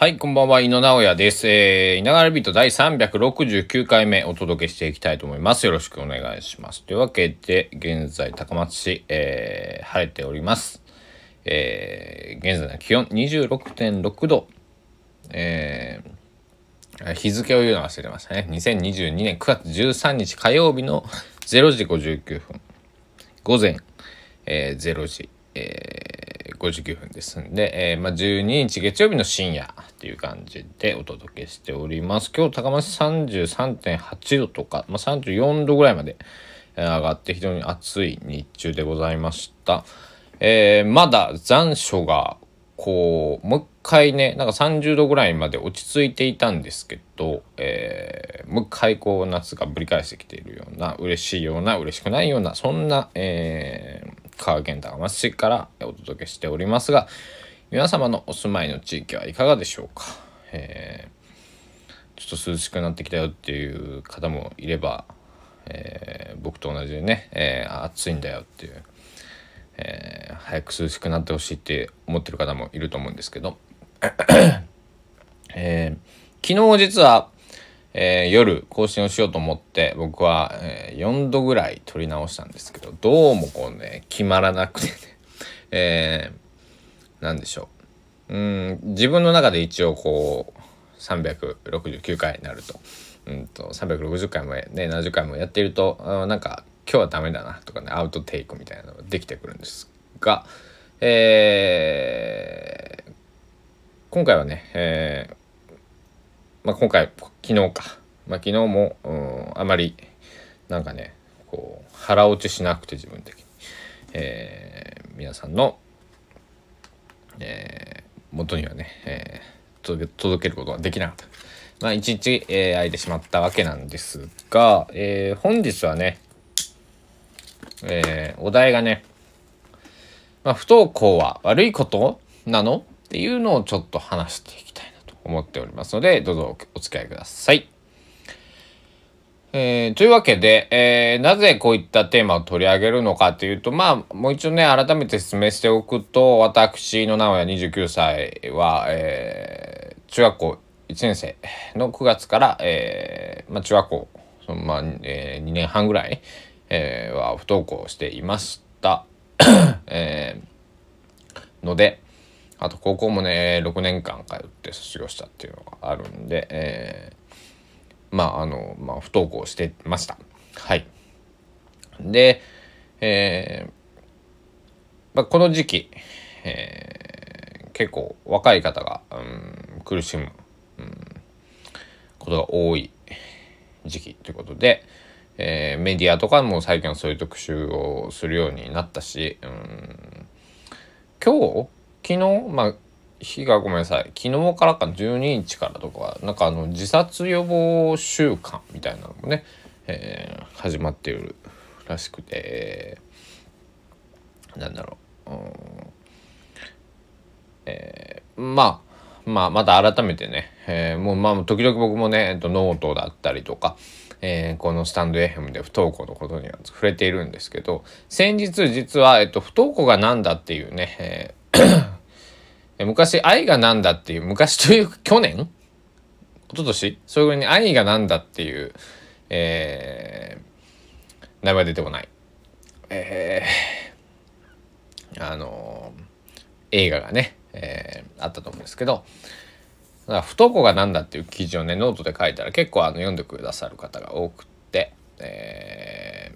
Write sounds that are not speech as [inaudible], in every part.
はい、こんばんは、井野直哉です。えー、稲川ビート第369回目お届けしていきたいと思います。よろしくお願いします。というわけで、現在高松市、えー、晴れております。えー、現在の気温26.6度。えー、日付を言うの忘れましたね。2022年9月13日火曜日の0時59分。午前、えー、0時、えー、59分ですんで、えーまあ、12日月曜日の深夜っていう感じでお届けしております。今日高松33.8度とか、まあ、34度ぐらいまで上がって非常に暑い日中でございました。えーまだ残暑がこうもう一回ねなんか30度ぐらいまで落ち着いていたんですけど、えーもう一回こう夏がぶり返してきているような嬉しいような嬉しくないようなそんな、えー、香川県高松市からお届けしておりますが皆様のお住まいの地域はいかがでしょうか、えーちょっと涼しくなってきたよっていう方もいれば、えー僕と同じでね、えー暑いんだよっていうえ早く涼しくなってほしいって思ってる方もいると思うんですけど、え昨日実は、えー夜更新をしようと思って僕は、えー4度ぐらい撮り直したんですけどどうもこうね決まらなくてね、[laughs] えーなんでしょう。うん自分の中で一応こう369回になると,、うん、と360回もね70回もやっているとあなんか今日はダメだなとかねアウトテイクみたいなのができてくるんですが、えー今回はね、えーまあ、今回昨日か、まあ、昨日も、うん、あまりなんかねこう腹落ちしなくて自分的に、えー皆さんのえー元にはね、えー届けることができなかった。まあ、一日、えー空いてしまったわけなんですが、えー本日はね、えーお題がね、まあ、不登校は悪いことなの？っていうのをちょっと話していきたい思っておりますので、どうぞお付き合いください。えーというわけで、えーなぜこういったテーマを取り上げるのかというとまあもう一度ね改めて説明しておくと私の名古屋29歳は、えー中学校1年生の9月から、えーまあ、中学校その、まあえ2年半ぐらい、えーは不登校していました。[clears throat] えーのであと高校もね6年間通って卒業したっていうのがあるんで、えーまああの、まあ、不登校してました。はい。で、えーまあ、この時期、えー結構若い方が、うん、苦しむ、うん、ことが多い時期ということで、えーメディアとかも最近はそういう特集をするようになったし、うん、今日昨日まあ日がごめんなさい。昨日からか12日からとかなんかあの自殺予防週間みたいなのもね、えー始まっているらしくてなんだろう、うん。えーまあまあまた改めてね、えーもうまあ時々僕もね、えっと、ノートだったりとか、えーこのスタンド FM で不登校のことには触れているんですけど先日実は、えっと、不登校が何だっていうね、えー昔愛がなんだっていう昔というか去年？一昨年？そういうぐらいに愛がなんだっていう、えー、名前出てこない。えー、あの映画がね、えーあったと思うんですけど、だから不登校がなんだっていう記事をね、ノートで書いたら結構あの読んでくださる方が多くって、え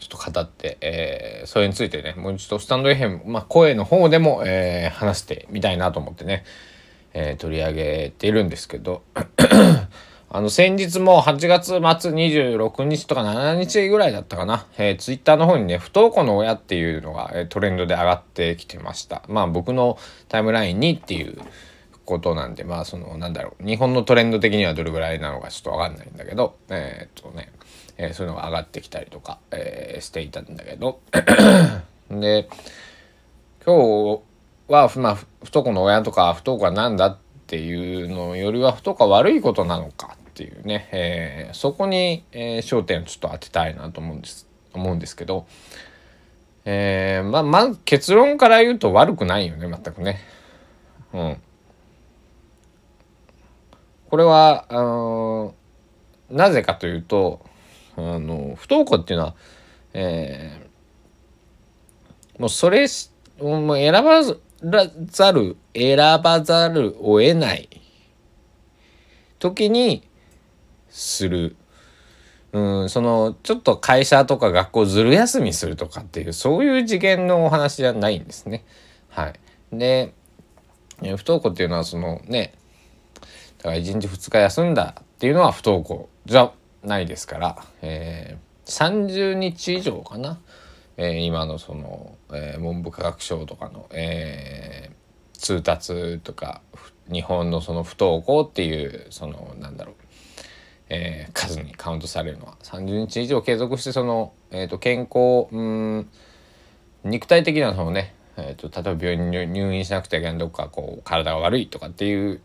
ちょっと語って、えーそれについてね、もう一度スタンド FM、まあ、声の方でも、えー話してみたいなと思ってね、えー取り上げているんですけど、[coughs] あの、先日も8月末26日とか7日ぐらいだったかな、えー、ツイッターの方にね、不登校の親っていうのが、えートレンドで上がってきてました。まあ僕のタイムラインにっていうことなんで、まあその、なんだろう、日本のトレンド的にはどれぐらいなのかちょっとわかんないんだけど、えーっとね、えーそういうのが上がってきたりとか、えーしていたんだけど、[clears throat] で、今日は、まあ、不登校の親とか不登校は何だっていうのよりは不登校は悪いことなのかっていうね、えーそこに、えー焦点をちょっと当てたいなと思うんです思うんですけど、えーまあまず結論から言うと悪くないよね全くね。うん。これはあのなぜかというとあの不登校っていうのは、えー、もうそれもう選ばざる選ばざるを得ない時にする。うん、そのちょっと会社とか学校ずる休みするとかっていうそういう次元のお話じゃないんですね。はい、で不登校っていうのはそのねだから1日2日休んだっていうのは不登校じゃないですから、えー、30日以上かな、えー、今のその、えー、文部科学省とかの、えー、通達とか日本のその不登校っていうそのなんだろう、えー、数にカウントされるのは。30日以上継続してその、えーと、健康うん肉体的なそのね、えーと、例えば病院に入院しなくてはいけないどっかこう体が悪いとかっていう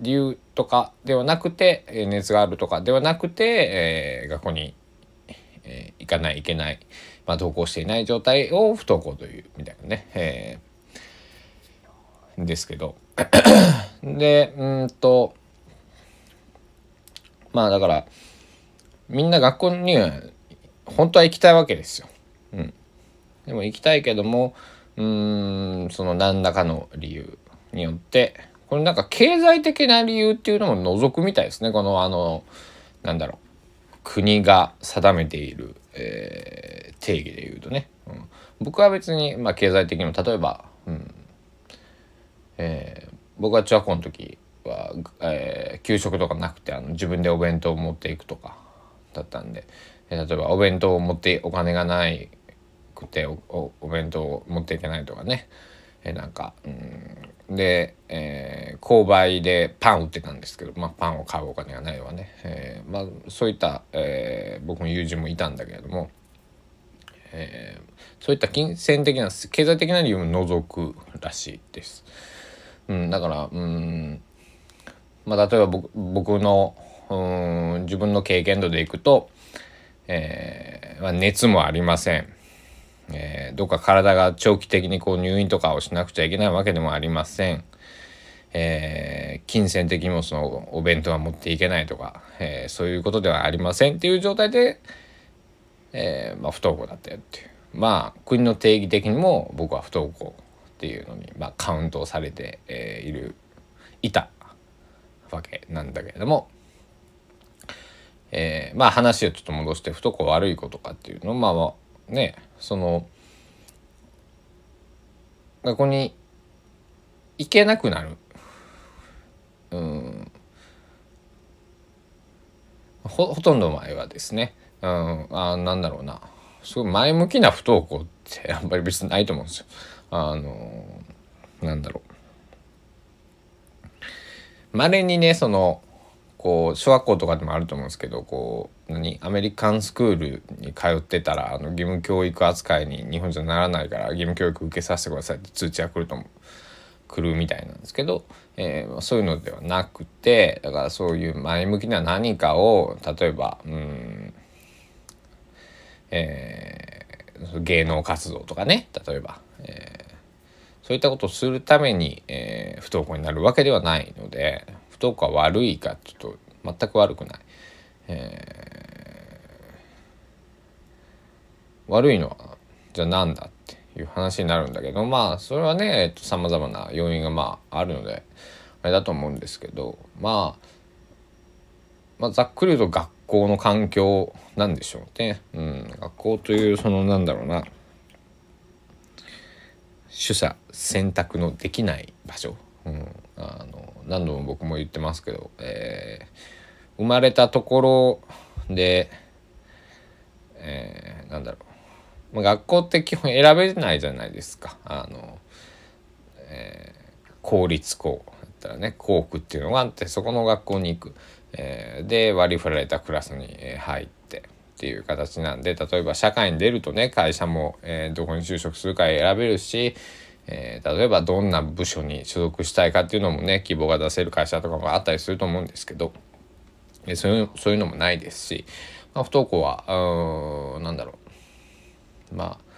理由とかではなくて熱があるとかではなくて、えー、学校に、えー、行かない行けない、まあ、登校していない状態を不登校というみたいなね、えー、ですけど [coughs] でうんとまあだからみんな学校には本当は行きたいわけですよ。うん、でも行きたいけどもうんその何らかの理由によってこれなんか経済的な理由っていうのも除くみたいですね。このあのなんだろう。国が定めている、えー、定義で言うとね、うん、僕は別に、まあ、経済的にも例えば、うん。えー、僕は中学校の時は、えー、給食とかなくてあの自分でお弁当を持っていくとかだったんで、えー、例えばお弁当を持ってお金がないくておお弁当を持っていけないとかね、えー、なんか、うん。で、えー、購買でパン売ってたんですけど、まあ、パンを買うお金がないわね、えーまあ、そういった、えー、僕の友人もいたんだけれども、えー、そういった金銭的な経済的な理由も除くらしいです。うん、だからうんまあ、例えば僕僕のうん自分の経験度でいくと、えーまあ、熱もありません。えー、どっか体が長期的にこう入院とかをしなくちゃいけないわけでもありません。えー、金銭的にもそのお弁当は持っていけないとか、えー、そういうことではありませんっていう状態で、えーまあ、不登校だったよっていうまあ国の定義的にも僕は不登校っていうのに、まあ、カウントされて、えー、いるいたわけなんだけれども、えー、まあ話をちょっと戻して不登校悪いことかっていうのをまあ、まあ、ねその学校に行けなくなる。うん。ほほとんどの場合はですね、うん、あなんだろうな。すごい前向きな不登校ってあんまり別にないと思うんですよ。あのなんだろう。まれにねそのこう小学校とかでもあると思うんですけどこう何アメリカンスクールに通ってたらあの義務教育扱いに日本じゃならないから義務教育受けさせてくださいって通知が来ると来るみたいなんですけど、えー、そういうのではなくてだからそういう前向きな何かを例えばうん、えー、芸能活動とかね例えば、えー、そういったことをするために、えー、不登校になるわけではないので不登校は悪いかちょっと全く悪くない。えー、悪いのはじゃあなんだっていう話になるんだけどまあそれはねさまざまな要因がまああるのであれだと思うんですけど、まあ、まあざっくり言うと学校の環境なんでしょうね。うん、学校というそのなんだろうな取捨選択のできない場所、うん、あの何度も僕も言ってますけど、えー、生まれたところで、えー、なんだろう、学校って基本選べないじゃないですか。あのえー、公立校だったらね校区っていうのがあってそこの学校に行く、えー、で割り振られたクラスに入ってっていう形なんで例えば社会に出るとね会社も、えー、どこに就職するか選べるしえー、例えばどんな部署に所属したいかっていうのもね希望が出せる会社とかもあったりすると思うんですけど、えそういうそういうのもないですし、まあ、不登校はうんなんだろうまあ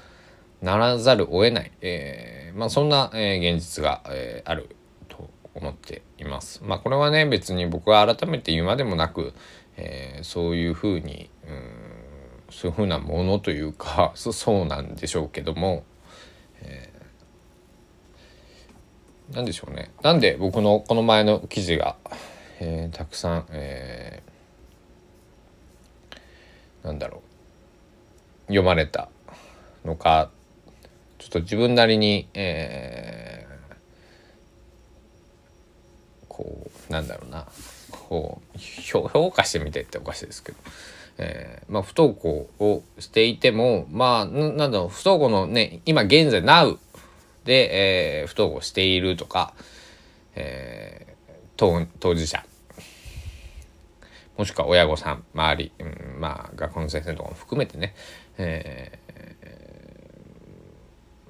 ならざるを得ない、えーまあ、そんな、えー、現実が、えー、あると思っています。まあこれはね別に僕は改めて言うまでもなく、えー、そういうふうにうんそういうふうなものというか [laughs] そうなんでしょうけども、えー、なんでしょうね。なんで僕のこの前の記事が、えー、たくさん、えー、なんだろう。読まれた。のかちょっと自分なりに、えー、こうなんだろうな。こう評価してみてっておかしいですけど、えー、まあ、不登校をしていてもまあなんだろう不登校のね今現在 Now で、えー、不登校しているとか、えー、当事者。もしくは親御さん周り、うん、まあ学校の先生とかも含めてね、えー、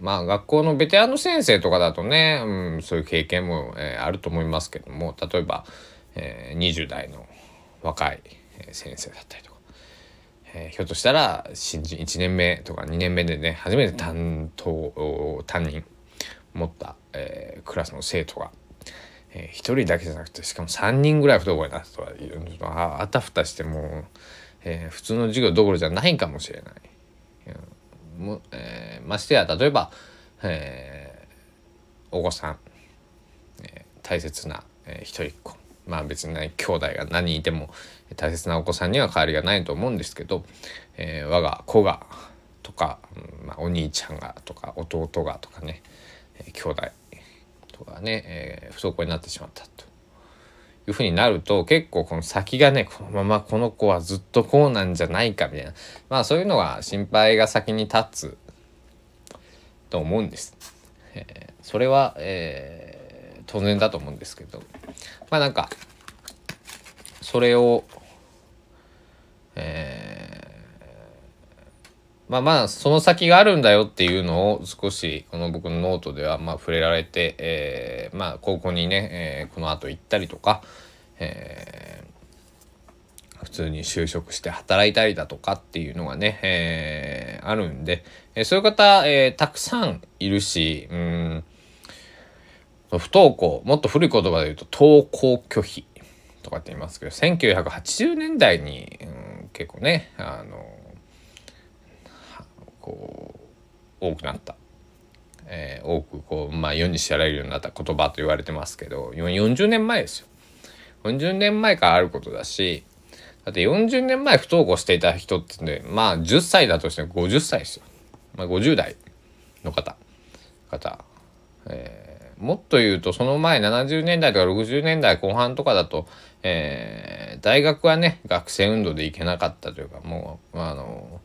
まあ学校のベテランの先生とかだとね、うん、そういう経験も、えー、あると思いますけども例えば、えー、20代の若い先生だったりとかえー、ひょっとしたら新人1年目とか2年目でね初めて担当担任持った、えー、クラスの生徒が、えー、1人だけじゃなくてしかも3人ぐらい不登校になったとかいうのああたふたしても、えー、普通の授業どころじゃないかもしれない。もえー、ましてや例えば、えー、お子さん、えー、大切な、えー、一人っ子。まあ別にね兄弟が何人いても大切なお子さんには変わりがないと思うんですけど、えー、我が子がとか、まあ、お兄ちゃんがとか弟がとかね、えー、兄弟とかね、えー、不登校になってしまった。いうふうになると結構この先がねこのままこの子はずっとこうなんじゃないかみたいなまあそういうのが心配が先に立つと思うんです。えー、それは、えー、当然だと思うんですけどまあなんかそれをえー、まあまあその先があるんだよっていうのを少しこの僕のノートではまあ触れられて、えー、まあ高校にね、えー、この後行ったりとか、えー、普通に就職して働いたりだとかっていうのがね、えー、あるんで、えー、そういう方、えー、たくさんいるし、うん、不登校、もっと古い言葉で言うと登校拒否とかって言いますけど、1980年代に、うん、結構ね、あの、こう、多くなった。えー、多くこう、まあ世に知られるようになった言葉と言われてますけど、40年前ですよ。40年前からあることだし、だって40年前不登校していた人ってね、まあ10歳だとして50歳ですよ。まあ50代の方、方、えーもっと言うとその前70年代とか60年代後半とかだと、えー、大学はね学生運動で行けなかったというかもうあの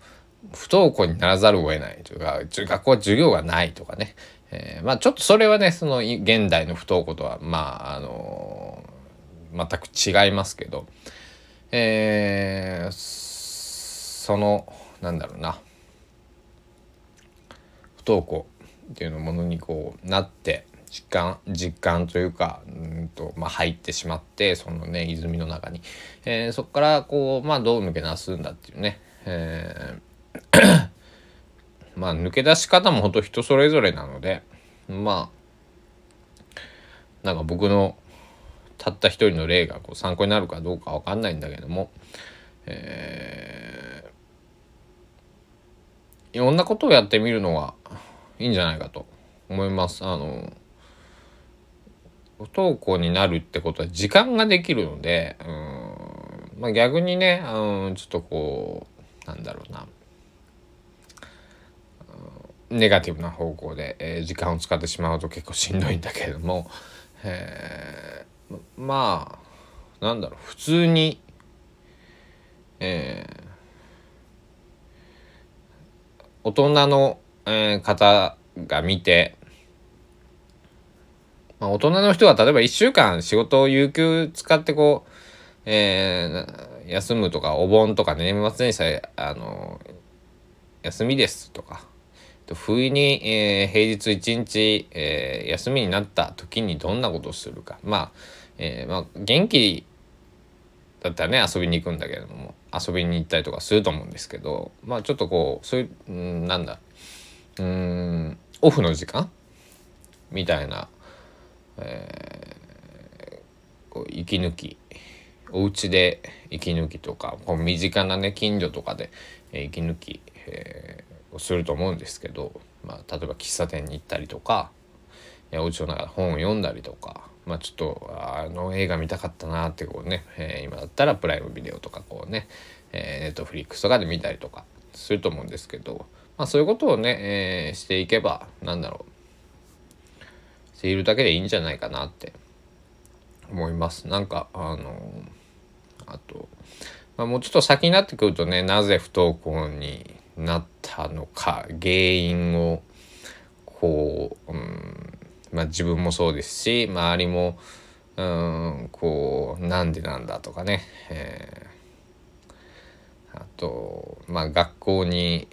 不登校にならざるを得ないというか学校は授業がないとかね、えー、まあちょっとそれはねその現代の不登校とはまああの全く違いますけど、えー、そのなんだろうな。不登校っていうのものにこうなって実感実感というかうんと、まあ、入ってしまってそのね泉の中に、えー、そこからこう、まあ、どう抜け出すんだっていうね、えーまあ抜け出し方も本当人それぞれなのでまあなんか僕のたった一人の例がこう参考になるかどうかわかんないんだけども、えー、いろんなことをやってみるのはいいんじゃないかと思います。あの不登校になるってことは時間ができるので、うん、まあ逆にね、うん、ちょっとこう、なんだろうな、ネガティブな方向で、えー、時間を使ってしまうと結構しんどいんだけれども、えー、まあ、なんだろう、普通に、えー、大人の、えー、方が見て、まあ、大人の人は例えば1週間仕事を有給使ってこう、えー、休むとかお盆とか年末年始あの休みですとか不意に、えー、平日一日、えー、休みになった時にどんなことをするか。まあ、えー、まあ元気だったらね遊びに行くんだけれども遊びに行ったりとかすると思うんですけどまあちょっとこうそういう、ん、なんだうんオフの時間？みたいなえこう息抜き。お家で息抜きとかこう身近なね近所とかで、え息抜き、えー、をすると思うんですけど、まあ、例えば喫茶店に行ったりとかいやお家の中で本を読んだりとか、まあ、ちょっとあの映画見たかったなってこうね、えー、今だったらプライムビデオとかこうね、えー、ネットフリックスとかで見たりとかすると思うんですけど、まあ、そういうことをね、えー、していけばなんだろうしているだけでいいんじゃないかなって思います。なんかあのあと、まあ、もうちょっと先になってくるとねなぜ不登校になったのか原因をこう、うんまあ、自分もそうですし周りもうんこうなんでなんだとかね、えー、あとまあ学校に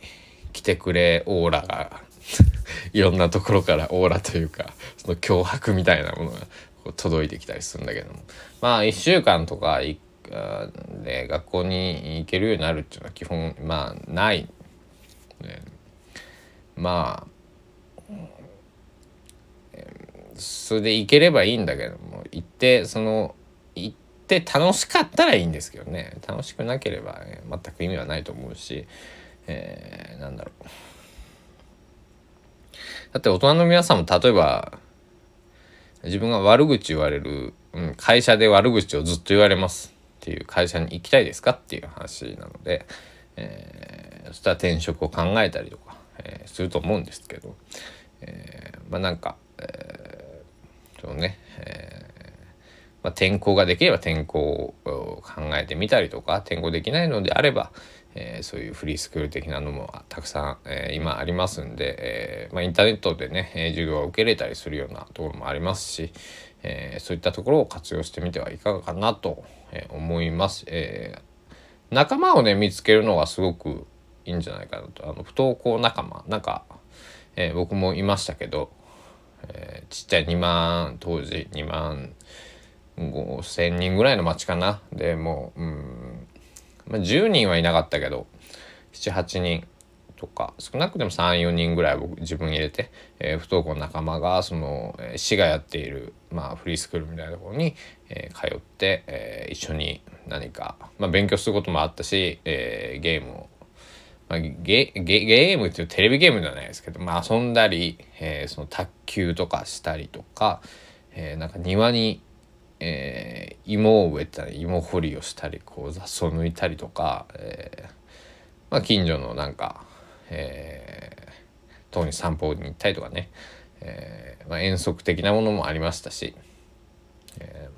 来てくれオーラが [laughs] いろんなところからオーラというかその脅迫みたいなものが届いてきたりするんだけども。まあ1週間とかで学校に行けるようになるっていうのは基本まあない、ね、まあそれで行ければいいんだけども行ってその行って楽しかったらいいんですけどね。楽しくなければ、ね、全く意味はないと思うし、えー、なんだろう。だって大人の皆さんも例えば自分が悪口言われる、うん、会社で悪口をずっと言われますっていう会社に行きたいですかっていう話なので、えー、そしたら転職を考えたりとか、えー、すると思うんですけど、えー、まあなんか、えー、そのね、えーまあ、転校ができれば転校を考えてみたりとか転校できないのであれば、えー、そういうフリースクール的なのもたくさん、えー、今ありますんで、えーまあ、インターネットでね、え授業を受けれたりするようなところもありますし、えー、そういったところを活用してみてはいかがかなと思います。えー、仲間をね見つけるのがすごくいいんじゃないかなと。あの不登校仲間。なんか、えー、僕もいましたけど、えー、ちっちゃい2万当時2万5,000人ぐらいの町かな。でもう、うんまあ、10人はいなかったけど78人とか少なくても34人ぐらい僕自分入れて、えー、不登校仲間がその、えー、市がやっている、まあ、フリースクールみたいなところに、えー、通って、えー、一緒に何か、まあ、勉強することもあったし、えー、ゲームを、まあ、ゲゲゲームっていうテレビゲームではないですけど、まあ、遊んだり、えー、その卓球とかしたりとか、えー、なんか庭にえー、芋を植えたり芋掘りをしたりこう雑草抜いたりとか、えーまあ、近所のなんかえー、遠に散歩に行ったりとかね、えーまあ、遠足的なものもありましたし、え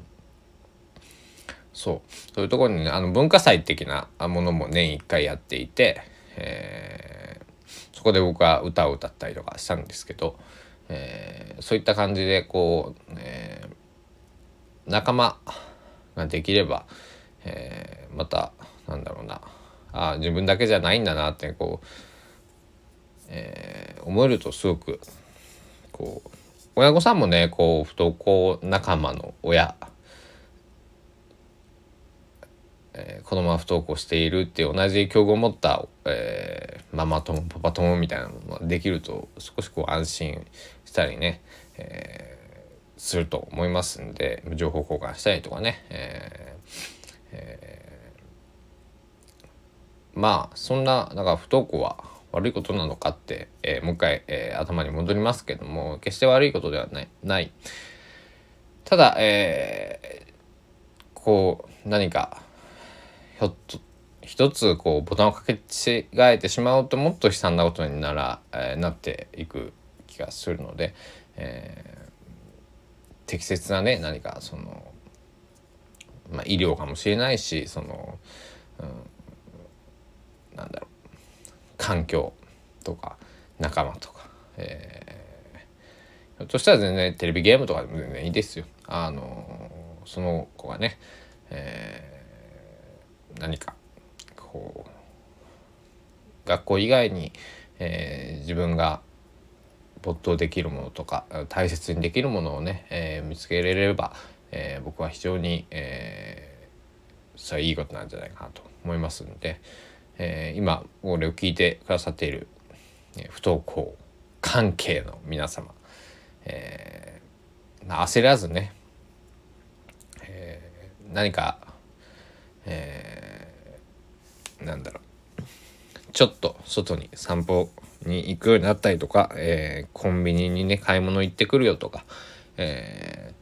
ー、そう。そういうところにねあの文化祭的なものも年1回やっていて、えー、そこで僕は歌を歌ったりとかしたんですけど、えー、そういった感じでこう、えー、仲間ができれば、え、またなんだろうなあ自分だけじゃないんだなってこうえ、思えるとすごくこう親御さんもねこう不登校仲間の親、えー、子供は不登校しているって同じ境遇を持った、えー、ママ友パパ友みたいなのができると少しこう安心したりね、えー、すると思いますんで情報交換したりとかね、えーえー、まあそんなだか不登校は悪いことなのかって、えー、もう一回、えー、頭に戻りますけども決して悪いことではないない。ただ、えー、こう何かひょっと一つこうボタンをかけ違えてしまうともっと悲惨なことになら、えー、なっていく気がするので、えー、適切なね何かその、まあ、医療かもしれないしその、うん、なんだろう環境とか仲間とか、えー、ひょっとしたら全然テレビゲームとかでも全然いいですよ。あのその子がね、えー、何かこう学校以外に、えー、自分が没頭できるものとか大切にできるものをね、えー、見つけられれば、えー、僕は非常に、えー、それはいいことなんじゃないかなと思いますんで、えー、今これを聞いてくださっている、え不登校関係の皆様、えー、焦らずね、え何か、えー、なんだろうちょっと外に散歩に行くようになったりとか、えー、コンビニにね買い物行ってくるよとか、え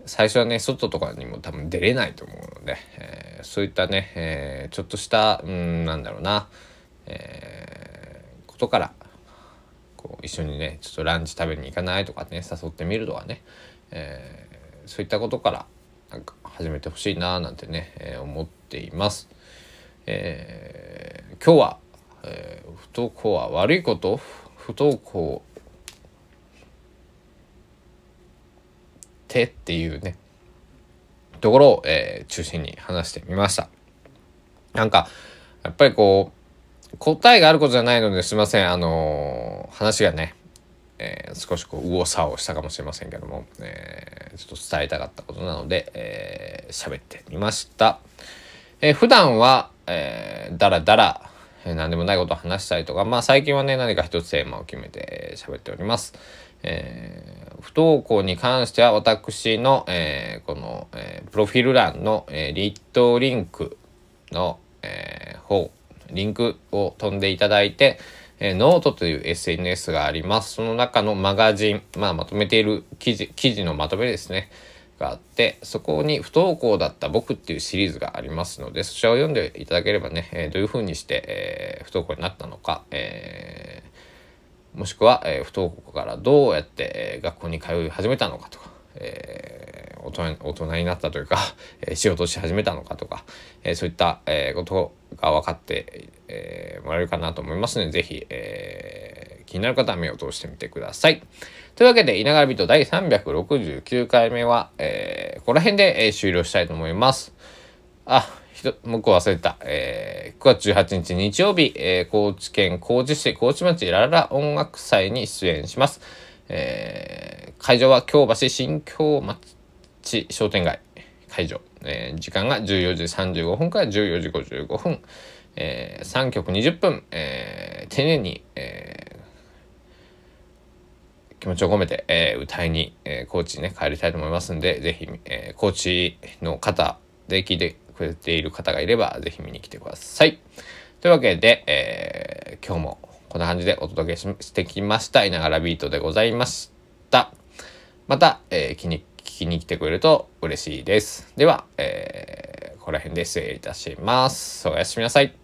ー、最初はね外とかにも多分出れないと思うので、えー、そういったね、えちょっとしたうんなんだろうな、えことからこう一緒にねちょっとランチ食べに行かないとかね誘ってみるとかね、えそういったことからなんか始めてほしいななんてね、え思っています。え今日はえー、不登校は悪いこと不登校ってっていうねところを、えー、中心に話してみました。なんかやっぱりこう答えがあることじゃないのですいません。あのー、話がね、えー、少しこう右往左往したかもしれませんけども、えー、ちょっと伝えたかったことなので喋、えー、ってみました、えー、普段は、えー、だらだらえー、何でもないことを話したりとか、まあ最近はね、何か一つテーマを決めて喋っております。えー、不登校に関しては私の、えー、この、えー、プロフィール欄の、えー、リットリンクの、えー、方、リンクを飛んでいただいて、えー、ノートという SNS があります。その中のマガジン、まあまとめている記事、記事のまとめですね。があってそこに不登校だった僕っていうシリーズがありますのでそちらを読んでいただければね、えー、どういうふうにして、えー、不登校になったのか、えー、もしくは、え不登校からどうやって、え学校に通い始めたのかとか、え大人大人になったというか、[laughs] え仕事をし始めたのかとか、えそういった、えことが分かって、えもらえるかなと思いますので是非、え気になる方は目を通してみてください。というわけで、稲川人第369回目は、えー、ここら辺で、えー、終了したいと思います。あ、ひと、もう忘れた。えー、9月18日日曜日、えー、高知県高知市高知町ラララ音楽祭に出演します。えー、会場は京橋新京町商店街会場。えー、時間が14時35分から14時55分。えー、3曲20分、えー、丁寧に、えー気持ちを込めて、えー、歌いに、えー、高知にね、帰りたいと思いますんで、ぜひ、えー、高知の方で聞いてくれている方がいれば、ぜひ見に来てください。というわけで、えー、今日もこんな感じでお届けしてきました。いながらビートでございました。また、えー、気に聞きに来てくれると嬉しいです。では、えー、ここら辺で失礼いたします。おやすみなさい。